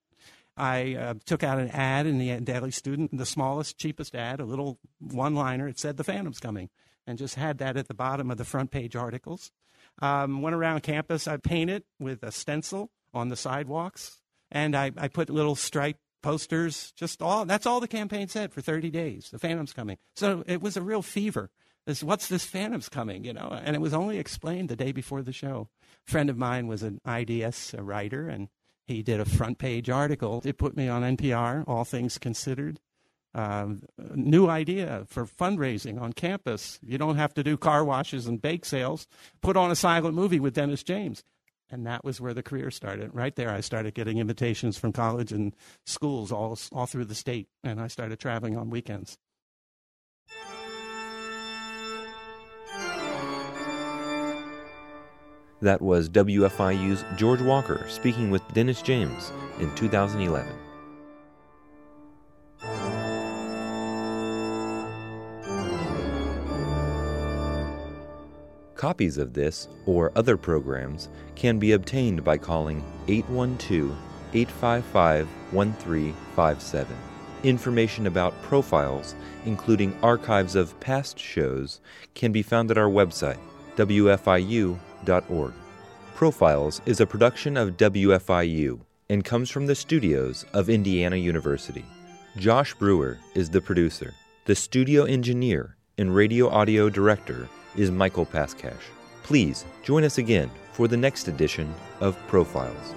I uh, took out an ad in the Daily Student, the smallest, cheapest ad, a little one liner. It said, The Phantom's coming, and just had that at the bottom of the front page articles. Um, went around campus. I painted with a stencil on the sidewalks and I, I put little stripe posters. Just all that's all the campaign said for 30 days. The Phantom's coming. So it was a real fever. This, what's this Phantom's coming? You know, and it was only explained the day before the show. A friend of mine was an IDS a writer, and he did a front page article. It put me on NPR, All Things Considered. Uh, new idea for fundraising on campus. You don't have to do car washes and bake sales. Put on a silent movie with Dennis James and that was where the career started. Right there, I started getting invitations from college and schools all all through the state, and I started traveling on weekends. That was WFIU's George Walker speaking with Dennis James in 2011. Copies of this or other programs can be obtained by calling 812 855 1357. Information about profiles, including archives of past shows, can be found at our website, wfiu.org. Profiles is a production of WFIU and comes from the studios of Indiana University. Josh Brewer is the producer. The studio engineer and radio audio director is Michael Paskash. Please join us again for the next edition of Profiles.